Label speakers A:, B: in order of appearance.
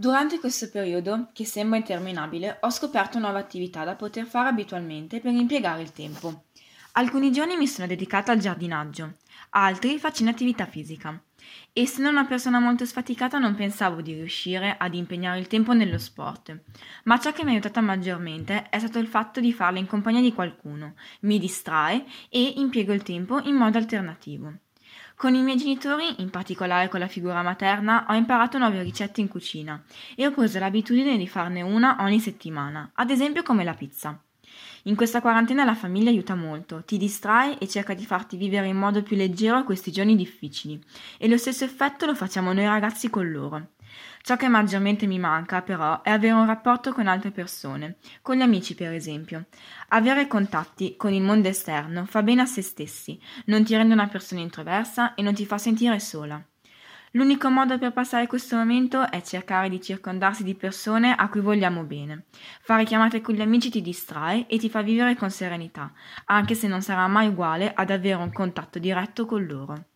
A: Durante questo periodo, che sembra interminabile, ho scoperto nuove attività da poter fare abitualmente per impiegare il tempo. Alcuni giorni mi sono dedicata al giardinaggio, altri facendo attività fisica. Essendo una persona molto sfaticata non pensavo di riuscire ad impegnare il tempo nello sport, ma ciò che mi ha aiutata maggiormente è stato il fatto di farlo in compagnia di qualcuno, mi distrae e impiego il tempo in modo alternativo. Con i miei genitori, in particolare con la figura materna, ho imparato nuove ricette in cucina e ho preso l'abitudine di farne una ogni settimana, ad esempio come la pizza. In questa quarantena la famiglia aiuta molto, ti distrae e cerca di farti vivere in modo più leggero questi giorni difficili, e lo stesso effetto lo facciamo noi ragazzi con loro. Ciò che maggiormente mi manca, però, è avere un rapporto con altre persone, con gli amici per esempio. Avere contatti con il mondo esterno fa bene a se stessi, non ti rende una persona introversa e non ti fa sentire sola. L'unico modo per passare questo momento è cercare di circondarsi di persone a cui vogliamo bene. Fare chiamate con gli amici ti distrae e ti fa vivere con serenità, anche se non sarà mai uguale ad avere un contatto diretto con loro.